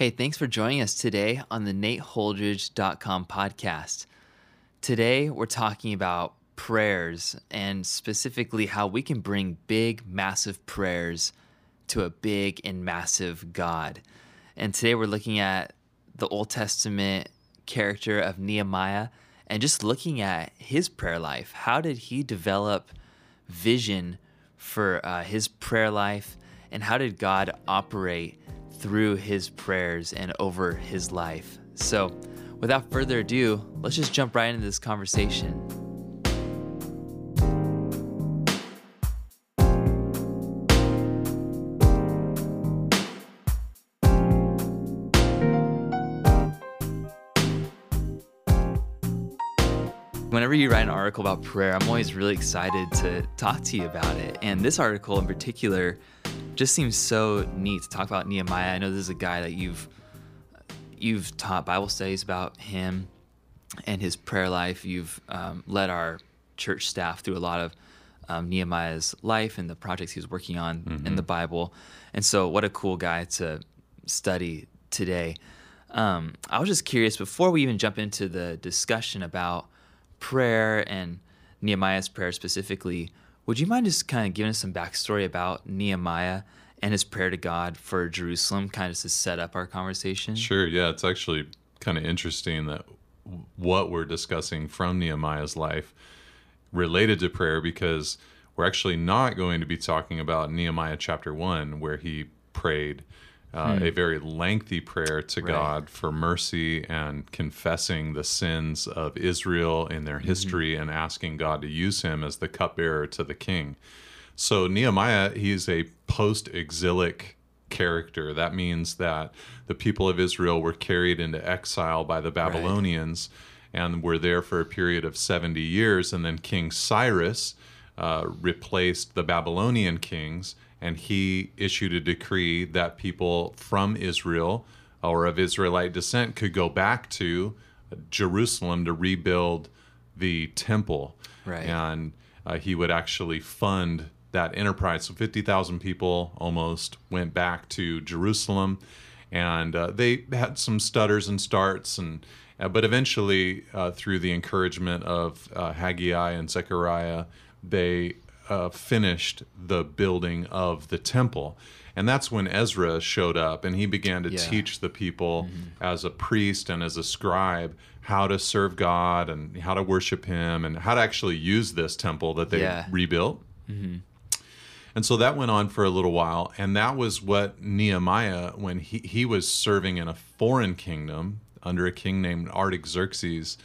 Hey, thanks for joining us today on the NateHoldridge.com podcast. Today, we're talking about prayers and specifically how we can bring big, massive prayers to a big and massive God. And today, we're looking at the Old Testament character of Nehemiah and just looking at his prayer life. How did he develop vision for uh, his prayer life? And how did God operate through his prayers and over his life? So, without further ado, let's just jump right into this conversation. Whenever you write an article about prayer, I'm always really excited to talk to you about it. And this article in particular just seems so neat to talk about Nehemiah. I know this is a guy that you've you've taught Bible studies about him and his prayer life. You've um, led our church staff through a lot of um, Nehemiah's life and the projects he was working on mm-hmm. in the Bible. And so, what a cool guy to study today. Um, I was just curious before we even jump into the discussion about prayer and Nehemiah's prayer specifically, would you mind just kind of giving us some backstory about Nehemiah and his prayer to God for Jerusalem, kind of to set up our conversation? Sure. Yeah, it's actually kind of interesting that what we're discussing from Nehemiah's life related to prayer because we're actually not going to be talking about Nehemiah chapter 1 where he prayed uh, hmm. a very lengthy prayer to right. God for mercy and confessing the sins of Israel in their mm-hmm. history mm-hmm. and asking God to use him as the cupbearer to the king. So, Nehemiah, he's a post exilic character. That means that the people of Israel were carried into exile by the Babylonians right. and were there for a period of 70 years. And then King Cyrus uh, replaced the Babylonian kings and he issued a decree that people from Israel or of Israelite descent could go back to Jerusalem to rebuild the temple. Right. And uh, he would actually fund that enterprise. So 50,000 people almost went back to Jerusalem. And uh, they had some stutters and starts, and uh, but eventually, uh, through the encouragement of uh, Haggai and Zechariah, they uh, finished the building of the temple. And that's when Ezra showed up and he began to yeah. teach the people mm-hmm. as a priest and as a scribe how to serve God and how to worship Him and how to actually use this temple that they yeah. rebuilt. Mm-hmm. And so that went on for a little while. And that was what Nehemiah, when he, he was serving in a foreign kingdom under a king named Artaxerxes,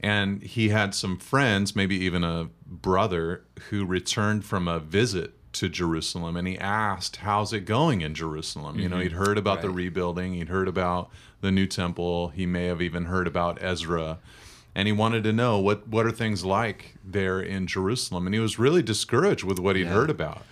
and he had some friends, maybe even a brother, who returned from a visit to Jerusalem and he asked, How's it going in Jerusalem? Mm-hmm. You know, mm-hmm. he'd heard about right. the rebuilding, he'd heard about the new temple, he may have even heard about Ezra. And he wanted to know what, what are things like there in Jerusalem. And he was really discouraged with what he'd yeah. heard about.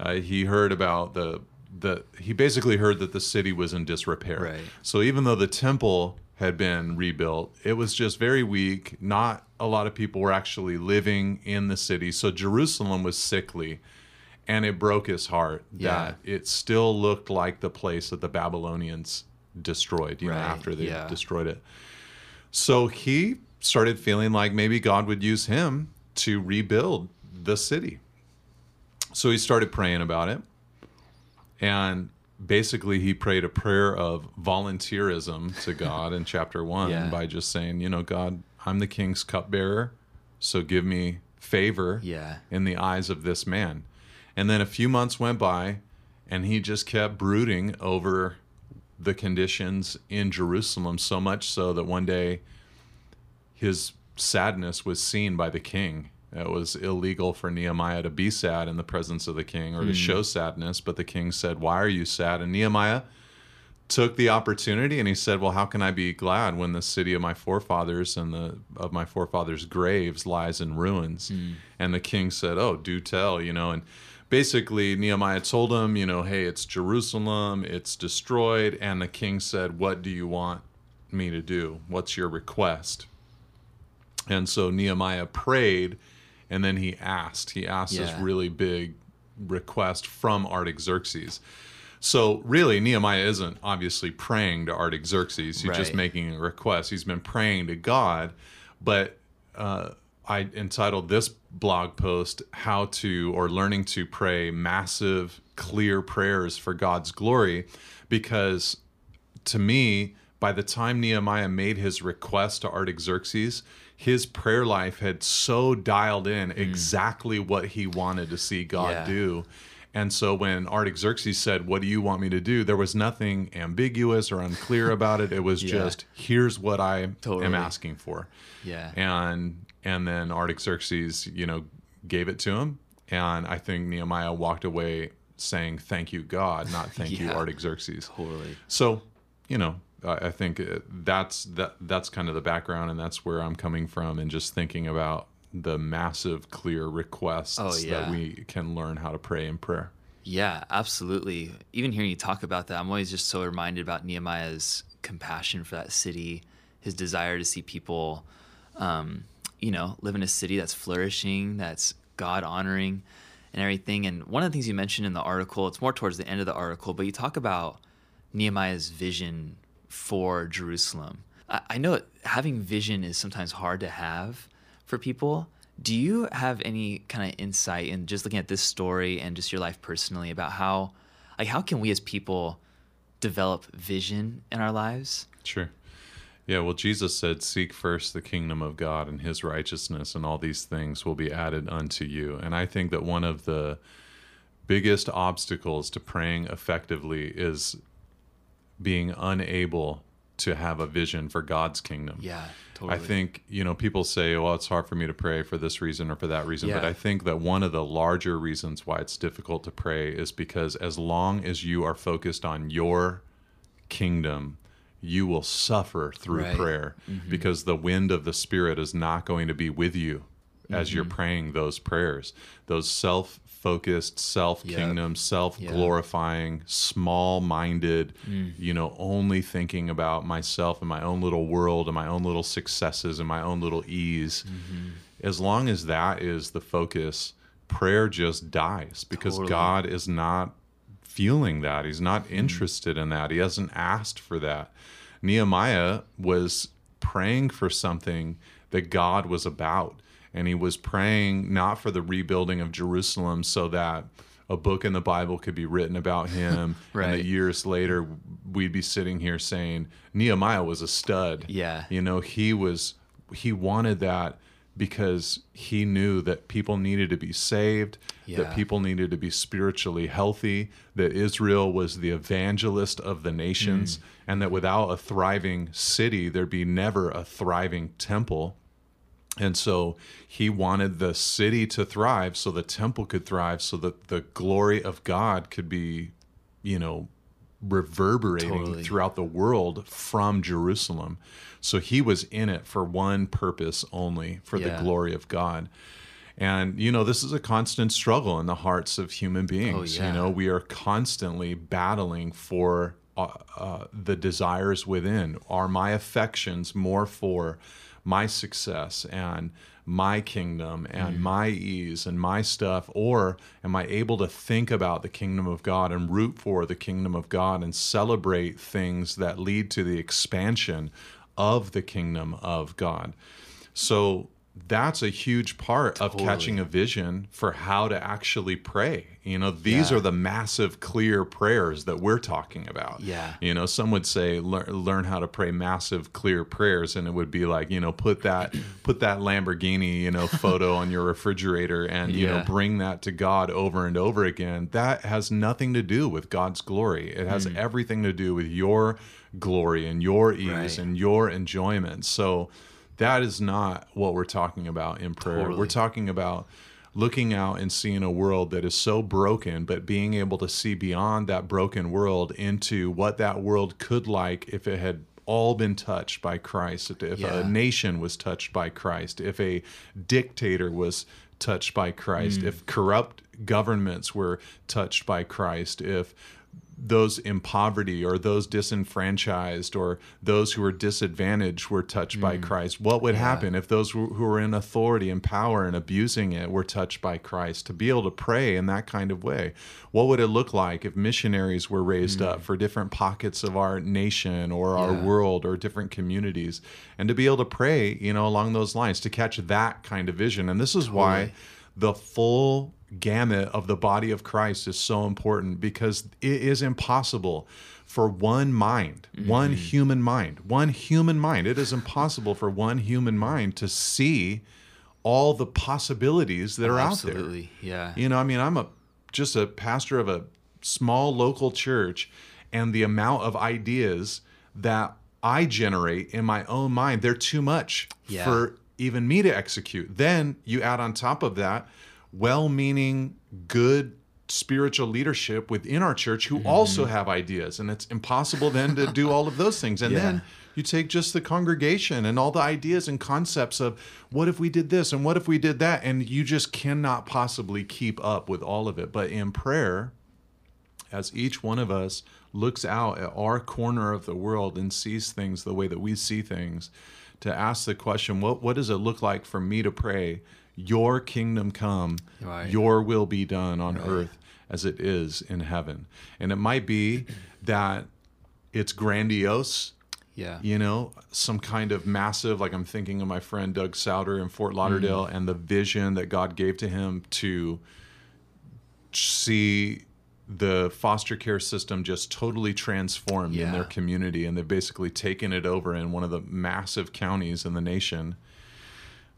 Uh, he heard about the the he basically heard that the city was in disrepair. Right. So even though the temple had been rebuilt. It was just very weak. Not a lot of people were actually living in the city. So Jerusalem was sickly. And it broke his heart yeah. that it still looked like the place that the Babylonians destroyed, you right. know, after they yeah. destroyed it. So he started feeling like maybe God would use him to rebuild the city. So he started praying about it. And basically he prayed a prayer of volunteerism to God in chapter one yeah. by just saying, you know, God, I'm the king's cupbearer, so give me favor yeah. in the eyes of this man. And then a few months went by, and he just kept brooding over the conditions in Jerusalem so much so that one day his sadness was seen by the king it was illegal for Nehemiah to be sad in the presence of the king or to mm. show sadness, but the king said, Why are you sad? And Nehemiah took the opportunity and he said, Well, how can I be glad when the city of my forefathers and the of my forefathers' graves lies in ruins? Mm. And the king said, Oh, do tell, you know, and basically Nehemiah told him, you know, hey, it's Jerusalem, it's destroyed, and the king said, What do you want me to do? What's your request? And so Nehemiah prayed and then he asked. He asked yeah. this really big request from Artaxerxes. So really, Nehemiah isn't obviously praying to Artaxerxes. He's just making a request. He's been praying to God, but uh, I entitled this blog post "How to or Learning to Pray Massive, Clear Prayers for God's Glory," because to me, by the time Nehemiah made his request to Artaxerxes, his prayer life had so dialed in hmm. exactly what he wanted to see God Yeah. do. And so when Artaxerxes said, What do you want me to do? There was nothing ambiguous or unclear about it. It was Yeah. just, Here's what I Totally. am asking for. Yeah. And and then Artaxerxes, you know, gave it to him. And I think Nehemiah walked away saying, Thank you, God, not thank you, Artaxerxes. Totally. So, you know, I I think uh, that's that that's kind of the background, and that's where I'm coming from, and just thinking about the massive, clear requests Oh, yeah. that we can learn how to pray in prayer. Yeah, absolutely. Even hearing you talk about that, I'm always just so reminded about Nehemiah's compassion for that city, his desire to see people, um, you know, live in a city that's flourishing, that's God honoring, and everything. And one of the things you mentioned in the article, it's more towards the end of the article, but you talk about Nehemiah's vision for Jerusalem. I, I know having vision is sometimes hard to have for people. Do you have any kind of insight in just looking at this story and just your life personally about how, like, how can we as people develop vision in our lives? Sure. Yeah, well, Jesus said, Seek first the kingdom of God and his righteousness, and all these things will be added unto you. And I think that one of the biggest obstacles to praying effectively is being unable to have a vision for God's kingdom. Yeah, totally. I think, you know, people say, well, it's hard for me to pray for this reason or for that reason. But I think that one of the larger reasons why it's difficult to pray is because as long as you are focused on your kingdom, you will suffer through Right. prayer mm-hmm. because the wind of the Spirit is not going to be with you as you're mm-hmm. praying those prayers. Those self focused, self kingdom, self glorifying, small minded, you know, only thinking about myself and my own little world and my own little successes and my own little ease. As long as that is the focus, prayer just dies because Totally. God is not feeling that. He's not Hmm. interested in that. He hasn't asked for that. Nehemiah was praying for something that God was about. And he was praying not for the rebuilding of Jerusalem so that a book in the Bible could be written about him. And that years later, we'd be sitting here saying, Nehemiah was a stud. Yeah. You know, he was, he wanted that because he knew that people needed to be saved, Yeah. that people needed to be spiritually healthy, that Israel was the evangelist of the nations, Mm. and that without a thriving city, there'd be never a thriving temple. And so he wanted the city to thrive so the temple could thrive, so that the glory of God could be, you know, reverberating Totally. throughout the world from Jerusalem. So he was in it for one purpose only, for Yeah. the glory of God. And you know, this is a constant struggle in the hearts of human beings. yeah. You know, we are constantly battling for uh, uh, the desires within. Are my affections more for my success and my kingdom and mm. my ease and my stuff? Or am I able to think about the kingdom of God and root for the kingdom of God and celebrate things that lead to the expansion of the kingdom of God? So that's a huge part of catching a vision for how to actually pray. You know, these Yeah. are the massive, clear prayers that we're talking about. Yeah. You know, some would say learn, learn how to pray massive, clear prayers, and it would be like, you know, put that put that Lamborghini, you know, photo on your refrigerator, and you know, bring that to God over and over again. That has nothing to do with God's glory. It has mm. everything to do with your glory and your ease Right. and your enjoyment. So that is not what we're talking about in prayer. We're talking about looking out and seeing a world that is so broken, but being able to see beyond that broken world into what that world could like if it had all been touched by Christ, if if Yeah. a nation was touched by Christ, if a dictator was touched by Christ, Mm. if corrupt governments were touched by Christ, if those in poverty or those disenfranchised or those who are disadvantaged were touched by mm. Christ? What would happen if those who are in authority and power and abusing it were touched by Christ? To be able to pray in that kind of way, what would it look like if missionaries were raised up mm. for different pockets of our nation or our Yeah. world or different communities? And to be able to pray, you know, along those lines, to catch that kind of vision. And this is why the full gamut of the body of Christ is so important because it is impossible for one mind, one mm-hmm. human mind, one human mind. It is impossible for one human mind to see all the possibilities that are out there. Absolutely. Yeah. You know, I mean, I'm a just a pastor of a small local church, and the amount of ideas that I generate in my own mind, they're too much Yeah. for even me to execute. Then you add on top of that well-meaning, good spiritual leadership within our church who mm-hmm. also have ideas, and it's impossible then to do all of those things. And Yeah. then you take just the congregation and all the ideas and concepts of what if we did this and what if we did that, and you just cannot possibly keep up with all of it. But in prayer, as each one of us looks out at our corner of the world and sees things the way that we see things, to ask the question, what what does it look like for me to pray, your kingdom come, Right. your will be done on earth as it is in heaven. And it might be that it's grandiose Yeah. you know, some kind of massive, like I'm thinking of my friend Doug Sauder in Fort mm-hmm. Lauderdale and the vision that God gave to him to see the foster care system just totally transformed in their community. And they've basically taken it over in one of the massive counties in the nation.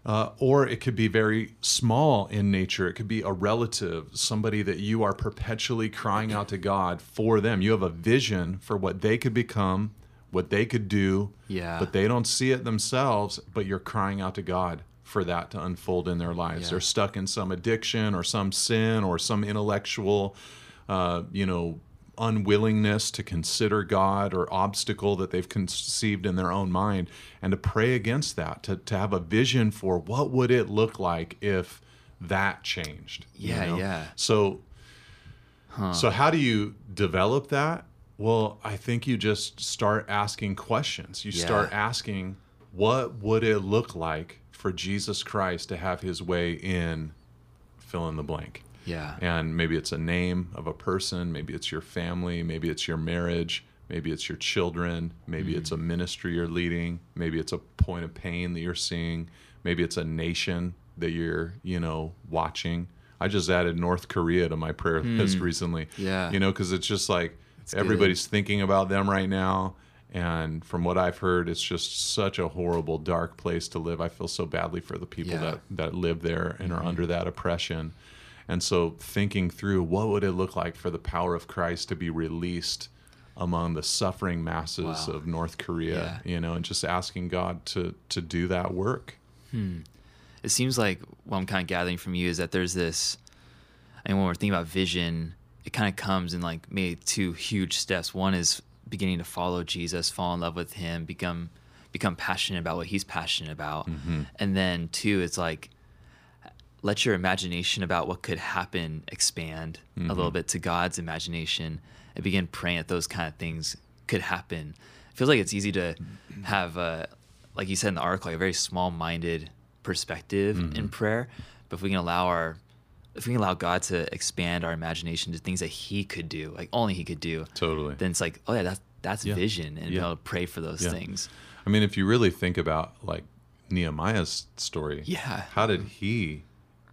Uh, or it could be very small in nature. It could be a relative, somebody that you are perpetually crying out to God for them. You have a vision for what they could become, what they could do, Yeah. but they don't see it themselves, but you're crying out to God for that to unfold in their lives. Yeah. They're stuck in some addiction or some sin or some intellectual, uh, you know, unwillingness to consider God or obstacle that they've conceived in their own mind and to pray against that, to, to have a vision for what would it look like if that changed. you Yeah, know? yeah. So so how do you develop that? Well, I think you just start asking questions. You Yeah. start asking what would it look like for Jesus Christ to have his way in fill in the blank. Yeah. And maybe it's a name of a person, maybe it's your family, maybe it's your marriage, maybe it's your children, maybe it's a mm-hmm. ministry you're leading, maybe it's a point of pain that you're seeing, maybe it's a nation that you're, you know, watching. I just added North Korea to my prayer hmm. list recently. Yeah. You know, because it's just like good. everybody's thinking about them right now. And from what I've heard, it's just such a horrible, dark place to live. I feel so badly for the people Yeah. that, that live there and are mm-hmm. under that oppression. And so thinking through what would it look like for the power of Christ to be released among the suffering masses Wow. of North Korea, Yeah. you know, and just asking God to to do that work. Hmm. it seems like what I'm kind of gathering from you is that there's this, and when we're thinking about vision, it kind of comes in like maybe two huge steps. One is beginning to follow Jesus, fall in love with Him, become become passionate about what He's passionate about, mm-hmm. and then two, it's like let your imagination about what could happen expand a little mm-hmm. bit to God's imagination and begin praying that those kind of things could happen. It feels like it's easy to have, a, like you said in the article, like a very small-minded perspective in mm-hmm. prayer. But if we can allow our, if we can allow God to expand our imagination to things that He could do, like only He could do, Totally. then it's like, oh yeah, that's that's Yeah. vision, and be Yeah. able to pray for those Yeah. things. I mean, if you really think about like Nehemiah's story, Yeah. how did he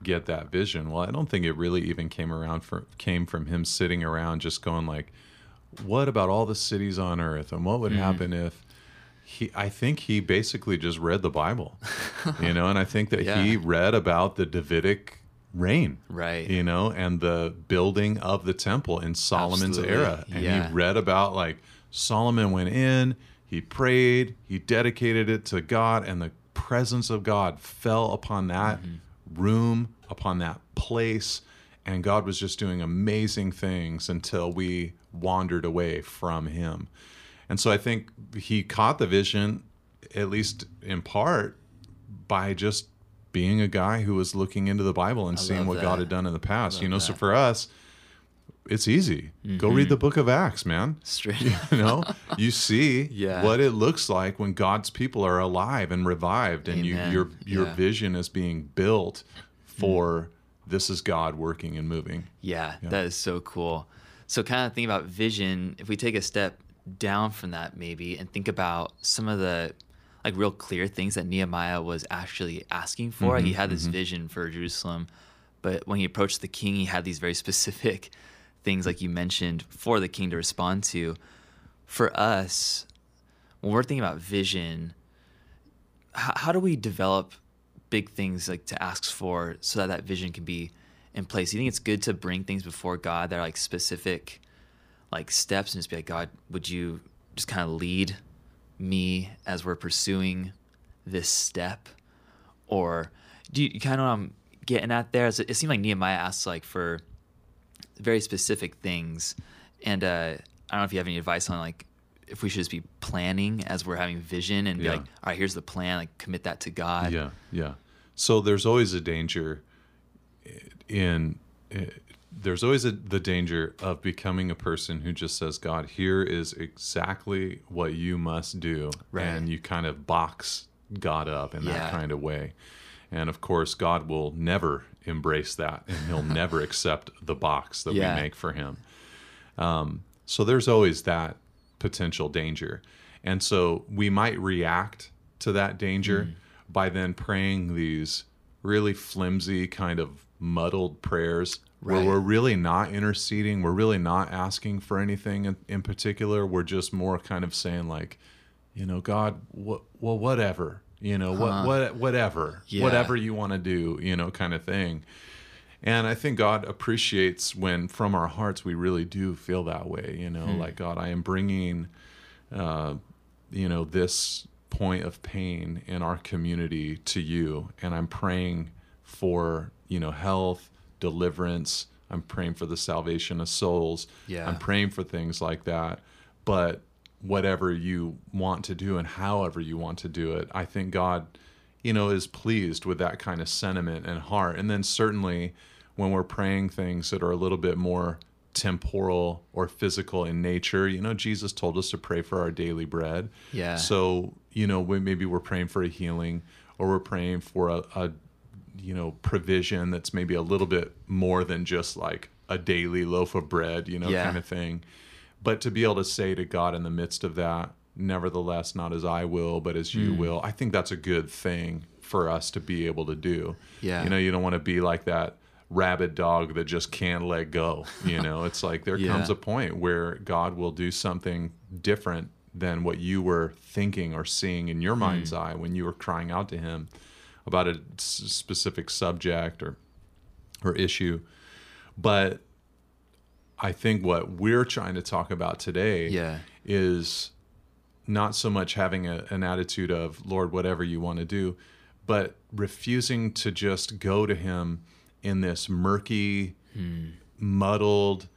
get that vision? Well, I don't think it really even came around for came from him sitting around just going like, "What about all the cities on earth, and what would Mm-hmm. happen if?" He, I think he basically just read the Bible, you know, and I think that he read about the Davidic reign, Right. You know, and the building of the temple in Solomon's Absolutely. era, and Yeah. he read about like Solomon went in, he prayed, he dedicated it to God, and the presence of God fell upon that Mm-hmm. Room, upon that place, and God was just doing amazing things until we wandered away from him. And so I think he caught the vision, at least in part, by just being a guy who was looking into the Bible and seeing love what God had done in the past. You know, so for us, it's easy. Go read mm-hmm. the book of Acts, man. Straight. You know, you see Yeah. what it looks like when God's people are alive and revived, and you, your your Yeah. vision is being built mm. for this is God working and moving. Yeah, that is so cool. So, kind of think about vision. If we take a step down from that, maybe, and think about some of the like real clear things that Nehemiah was actually asking for. he mm-hmm, had this mm-hmm. vision for Jerusalem, but when he approached the king, he had these very specific things, like you mentioned, for the king to respond to. For us, when we're thinking about vision, how, how do we develop big things like to ask for so that that vision can be in place? Do you think it's good to bring things before God that are like specific, like steps, and just be like, God, would you just kind of lead me as we're pursuing this step, or do you, you kind of what I'm getting at there? It seemed like Nehemiah asked like for very specific things, and uh, I don't know if you have any advice on like if we should just be planning as we're having vision and be Yeah. like, all right, here's the plan, like commit that to God. Yeah, yeah. So there's always a danger in eh, there's always a, the danger of becoming a person who just says, "God, here is exactly what you must do," Right. and you kind of box God up in Yeah. that kind of way. And of course, God will never embrace that, and He'll never accept the box that Yeah. we make for Him. Um, so there's always that potential danger. And so we might react to that danger Mm. by then praying these really flimsy, kind of muddled prayers where we're really not interceding. We're really not asking for anything in, in particular. We're just more kind of saying, like, you know, God, what, well, whatever, you know, what, what, whatever, Yeah. whatever you want to do, you know, kind of thing. And I think God appreciates when from our hearts we really do feel that way, you know, like God, I am bringing, uh, you know, this point of pain in our community to you, and I'm praying for, you know, health, deliverance. I'm praying for the salvation of souls. Yeah. I'm praying for things like that. But whatever you want to do and however you want to do it, I think God, you know, is pleased with that kind of sentiment and heart. And then certainly when we're praying things that are a little bit more temporal or physical in nature, you know, Jesus told us to pray for our daily bread. Yeah. So, you know, when maybe we're praying for a healing or we're praying for a, a you know, provision that's maybe a little bit more than just like a daily loaf of bread, you know, Yeah. kind of thing. But to be able to say to God in the midst of that, nevertheless, not as I will, but as you will, I think that's a good thing for us to be able to do. Yeah. You know, you don't want to be like that rabid dog that just can't let go. You know, it's like there Yeah. comes a point where God will do something different than what you were thinking or seeing in your Hmm. mind's eye when you were crying out to Him about a s- specific subject or or issue. But I think what we're trying to talk about today Yeah. is not so much having a, an attitude of Lord, whatever you want to do, but refusing to just go to Him in this murky, hmm. muddled,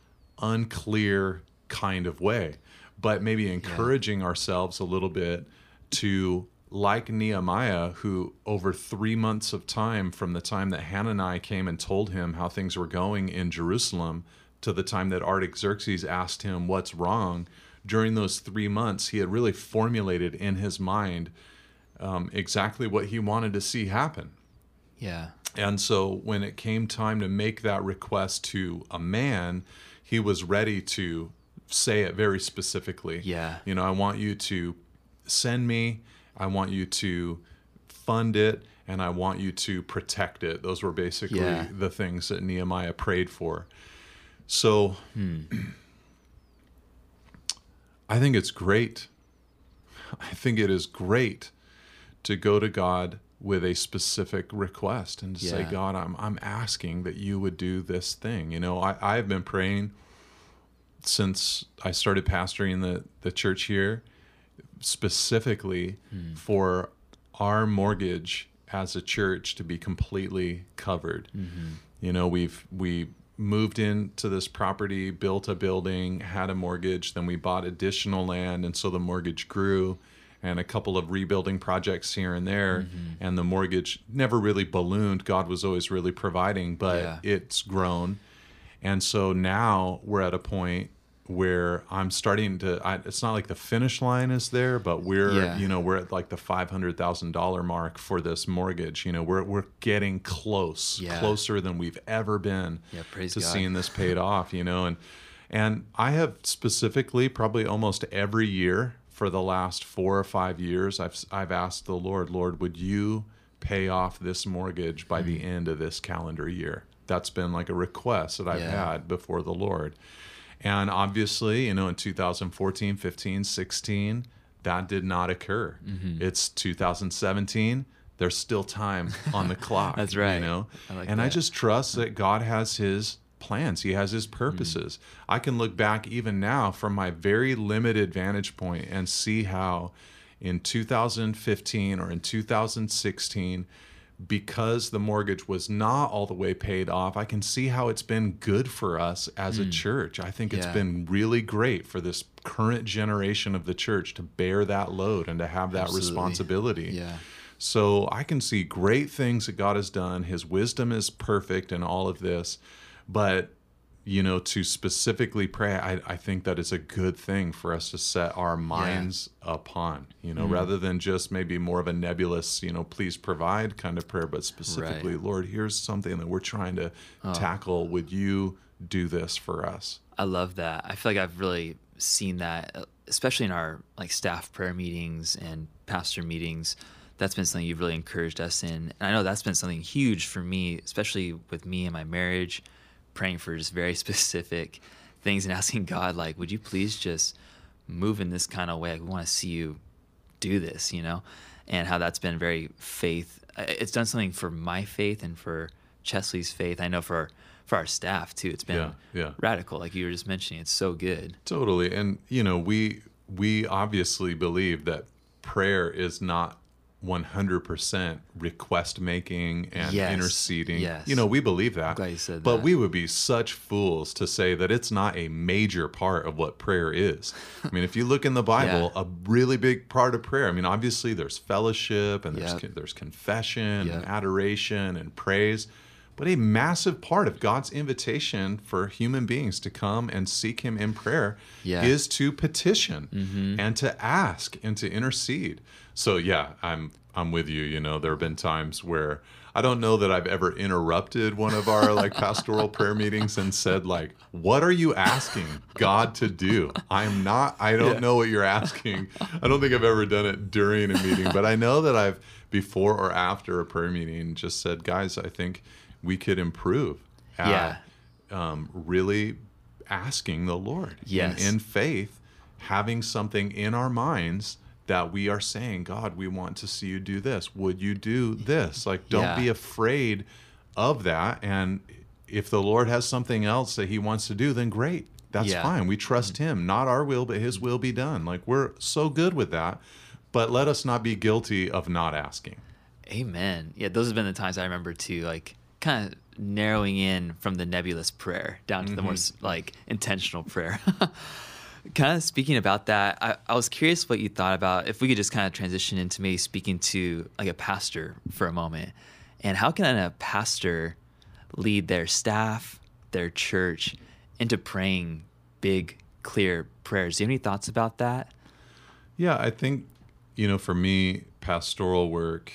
unclear kind of way, but maybe encouraging ourselves a little bit to, like Nehemiah, who over three months of time from the time that Hananiah came and told him how things were going in Jerusalem to the time that Artaxerxes asked him what's wrong, during those three months, he had really formulated in his mind um, exactly what he wanted to see happen. Yeah. And so when it came time to make that request to a man, he was ready to say it very specifically. Yeah. You know, I want you to send me, I want you to fund it, and I want you to protect it. Those were basically Yeah. the things that Nehemiah prayed for. So I think it's great. I think it is great to go to God with a specific request and to say, God, I'm I'm asking that you would do this thing. You know, I, I've been praying since I started pastoring the, the church here, specifically hmm. for our mortgage as a church to be completely covered. Mm-hmm. You know, we've we moved into this property, built a building, had a mortgage, then we bought additional land, and so the mortgage grew, and a couple of rebuilding projects here and there, mm-hmm. and the mortgage never really ballooned. God was always really providing, but Yeah. it's grown. And so now we're at a point where I'm starting to. I, it's not like the finish line is there, but we're Yeah. you know we're at like the five hundred thousand dollar mark for this mortgage. You know we're we're getting close, Yeah. closer than we've ever been Yeah, to God. seeing this paid off. You know, and and I have specifically probably almost every year for the last four or five years, I've I've asked the Lord, Lord, would you pay off this mortgage by Hmm. the end of this calendar year? That's been like a request that I've had before the Lord. And obviously, you know, in 2014, 15, 16, that did not occur. Mm-hmm. It's 2017. There's still time on the clock. That's right. You know, I like and I just trust that God has His plans. He has His purposes. I can look back even now from my very limited vantage point and see how in 2015 or in 2016 because the mortgage was not all the way paid off, I can see how it's been good for us as a hmm. church. I think it's been really great for this current generation of the church to bear that load and to have that Absolutely. responsibility. Yeah. So I can see great things that God has done. His wisdom is perfect in all of this. But, you know, to specifically pray, I, I think that it's a good thing for us to set our minds upon, you know, rather than just maybe more of a nebulous, you know, please provide kind of prayer, but specifically, Lord, here's something that we're trying to tackle. Would you do this for us? I love that. I feel like I've really seen that, uh, especially in our like staff prayer meetings and pastor meetings. That's been something you've really encouraged us in, and I know that's been something huge for me, especially with me and my marriage, praying for just very specific things and asking God, like, would you please just move in this kind of way? Like, we want to see you do this, you know, and how that's been very faith. uh, It's done something for my faith and for Chesley's faith. I know for for our staff too. It's been Yeah, yeah. radical, like you were just mentioning. It's so good. Totally. And you know, we we obviously believe that prayer is not 100% request making and Yes, interceding. yes. You know, we believe that. glad you said but that. we would be such fools to say that it's not a major part of what prayer is. I mean, if you look in the Bible, Yeah. a really big part of prayer, I mean, obviously there's fellowship and there's Yep. there's confession Yep. and adoration and praise. But a massive part of God's invitation for human beings to come and seek Him in prayer Yeah. is to petition Mm-hmm. and to ask and to intercede. So yeah, I'm I'm with you. You know, there have been times where I don't know that I've ever interrupted one of our like pastoral prayer meetings and said like, "What are you asking God to do?" I'm not. I don't Yeah. know what you're asking. I don't think I've ever done it during a meeting, but I know that I've before or after a prayer meeting just said, "Guys, I think we could improve." At, Yeah. um, really asking the Lord Yes. and in faith, having something in our minds that we are saying, God, we want to see you do this. Would you do this? Like, don't Yeah. be afraid of that. And if the Lord has something else that He wants to do, then great. That's Yeah. fine. We trust Him. Not our will, but His will be done. Like, we're so good with that. But let us not be guilty of not asking. Amen. Yeah, those have been the times I remember too, like kind of narrowing in from the nebulous prayer down to the more mm-hmm. like intentional prayer. kind of speaking about that, I, I was curious what you thought about if we could just kind of transition into maybe speaking to like a pastor for a moment. And how can a pastor lead their staff, their church into praying big, clear prayers? Do you have any thoughts about that? Yeah, I think, you know, for me, pastoral work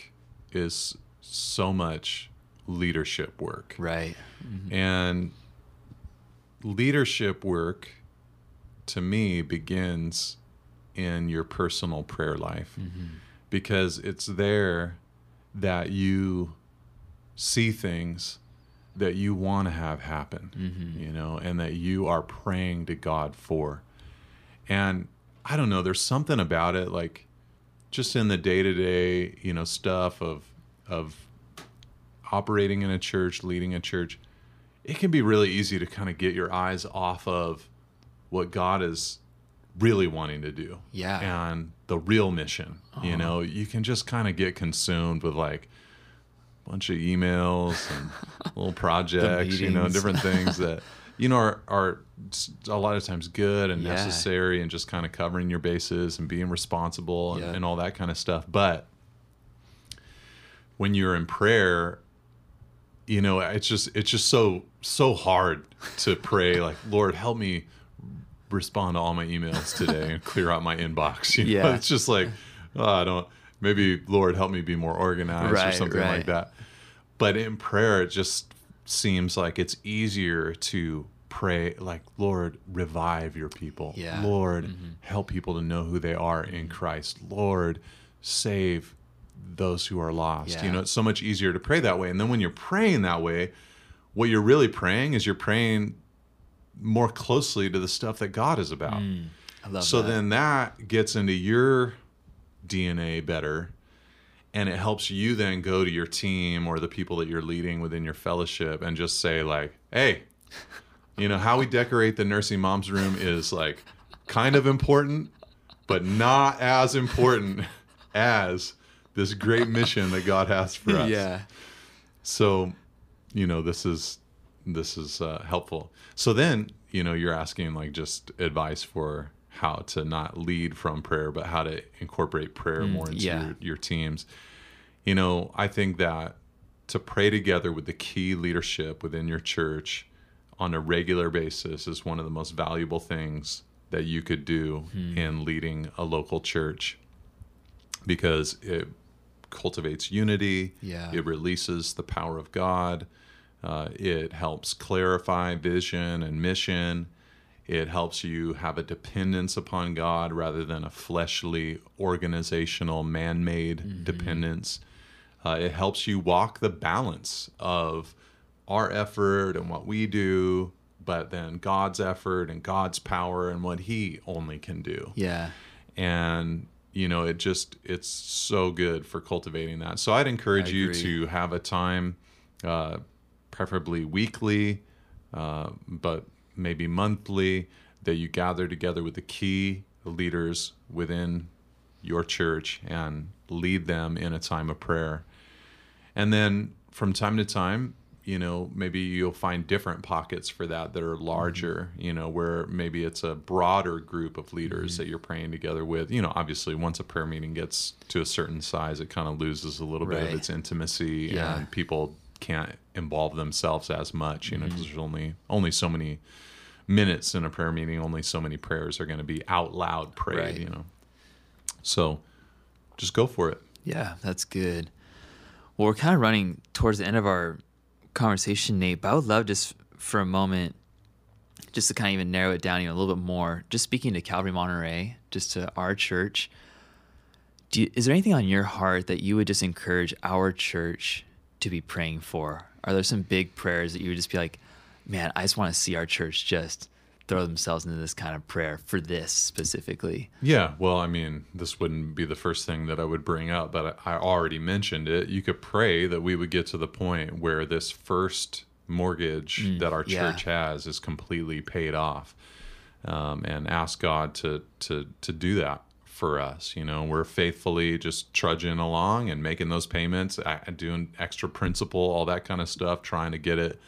is so much leadership work. Right. Mm-hmm. And leadership work to me begins in your personal prayer life mm-hmm. because it's there that you see things that you want to have happen, mm-hmm. you know, and that you are praying to God for. And I don't know, there's something about it like just in the day-to-day, you know, stuff of of operating in a church, leading a church, it can be really easy to kind of get your eyes off of what God is really wanting to do. Yeah. And the real mission. You uh-huh. know, you can just kind of get consumed with like a bunch of emails and little projects, you know, different things that you know are are a lot of times good and Yeah. necessary and just kind of covering your bases and being responsible and, Yeah. and all that kind of stuff. But when you're in prayer, you know, it's just it's just so so hard to pray like, Lord, help me respond to all my emails today and clear out my inbox. You know? Yeah. It's just like, oh, I don't maybe Lord help me be more organized or something right. like that. But in prayer it just seems like it's easier to pray like lord revive your people Yeah. lord mm-hmm. help people to know who they are in mm-hmm. christ lord save those who are lost Yeah. you know it's so much easier to pray that way and then when you're praying that way what you're really praying is you're praying more closely to the stuff that god is about mm. I love so that. then that gets into your DNA better. And it helps you then go to your team or the people that you're leading within your fellowship and just say, like, hey, you know, how we decorate the nursing mom's room is like kind of important, but not as important as this great mission that God has for us. yeah. So, you know, this is this is uh, helpful. So then, you know, you're asking like just advice for how to not lead from prayer, but how to incorporate prayer more into yeah. your, your teams. You know, I think that to pray together with the key leadership within your church on a regular basis is one of the most valuable things that you could do in leading a local church because it cultivates unity. Yeah. It releases the power of God. Uh, it helps clarify vision and mission. It helps you have a dependence upon God rather than a fleshly, organizational, man made dependence. Uh, it helps you walk the balance of our effort and what we do, but then God's effort and God's power and what He only can do Yeah. and you know it just it's so good for cultivating that. So i'd encourage you to have a time uh, preferably weekly uh, but maybe monthly that you gather together with the key leaders within your church and lead them in a time of prayer. And then from time to time, you know, maybe you'll find different pockets for that that are mm-hmm. larger, you know, where maybe it's a broader group of leaders mm-hmm. that you're praying together with. You know, obviously, once a prayer meeting gets to a certain size, it kind of loses a little bit of its intimacy Yeah. and people can't involve themselves as much, you know, mm-hmm. because there's only only so many minutes in a prayer meeting, only so many prayers are going to be out loud prayed, Right. you know. So just go for it. Yeah, that's good. Well, we're kind of running towards the end of our conversation, Nate, but I would love just for a moment, just to kind of even narrow it down even a little bit more, just speaking to Calvary Monterey, just to our church. You, is there anything on your heart that you would just encourage our church to be praying for? Are there some big prayers that you would just be like, man, I just want to see our church just throw themselves into this kind of prayer for this specifically? Yeah, well, I mean, this wouldn't be the first thing that I would bring up, but I I already mentioned it. You could pray that we would get to the point where this first mortgage that our Mm, yeah. church has is completely paid off, um, and ask God to to to do that for us. You know, we're faithfully just trudging along and making those payments, doing extra principal, all that kind of stuff, trying to get it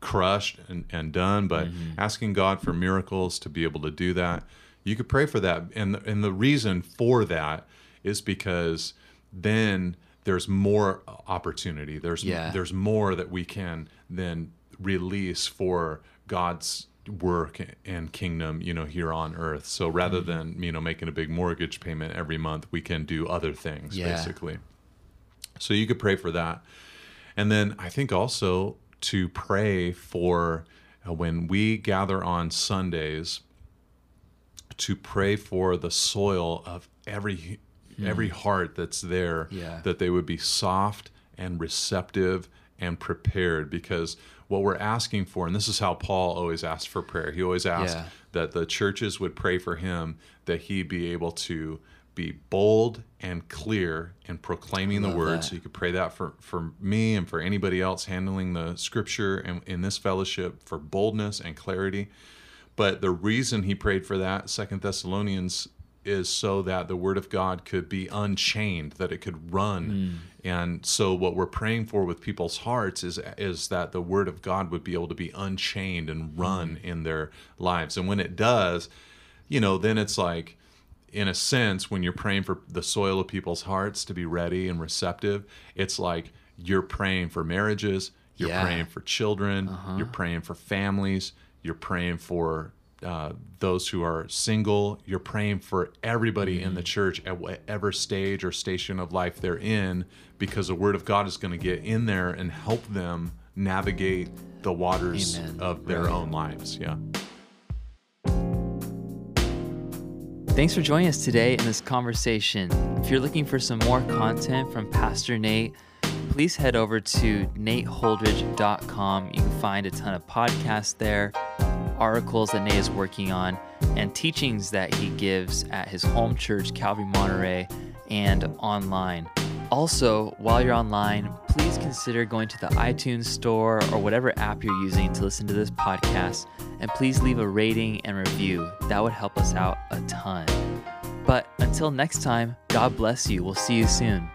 crushed and, and done, but mm-hmm. asking God for miracles to be able to do that. You could pray for that. And the, and the reason for that is because then there's more opportunity. There's Yeah. there's more that we can then release for God's work and kingdom, you know, here on earth. So rather mm-hmm. than, you know, making a big mortgage payment every month, we can do other things Yeah. basically. So you could pray for that. And then I think also to pray for uh, when we gather on Sundays to pray for the soil of every every heart that's there Yeah. that they would be soft and receptive and prepared because what we're asking for and this is how Paul always asked for prayer he always asked Yeah. that the churches would pray for him that he be able to be bold and clear in proclaiming the word that. so you could pray that for for me and for anybody else handling the scripture and in this fellowship for boldness and clarity but the reason he prayed for that, Second Thessalonians, is so that the word of God could be unchained, that it could run. Mm. And so what we're praying for with people's hearts is is that the word of God would be able to be unchained and run mm. in their lives. And when it does, you know, then it's like in a sense, when you're praying for the soil of people's hearts to be ready and receptive, it's like you're praying for marriages, You're Yeah. praying for children. Uh-huh. You're praying for families. You're praying for uh, those who are single. You're praying for everybody in the Mm-hmm. church at whatever stage or station of life they're in, because the Word of God is going to get in there and help them navigate the waters Amen. of their Right. own lives. Yeah. Thanks for joining us today in this conversation. If you're looking for some more content from Pastor Nate, please head over to nateholdridge.com. You can find a ton of podcasts there, articles that Nate is working on, and teachings that he gives at his home church, Calvary Monterey, and online. Also, while you're online, please consider going to the iTunes store or whatever app you're using to listen to this podcast, and please leave a rating and review. That would help us out a ton. But until next time, God bless you. We'll see you soon.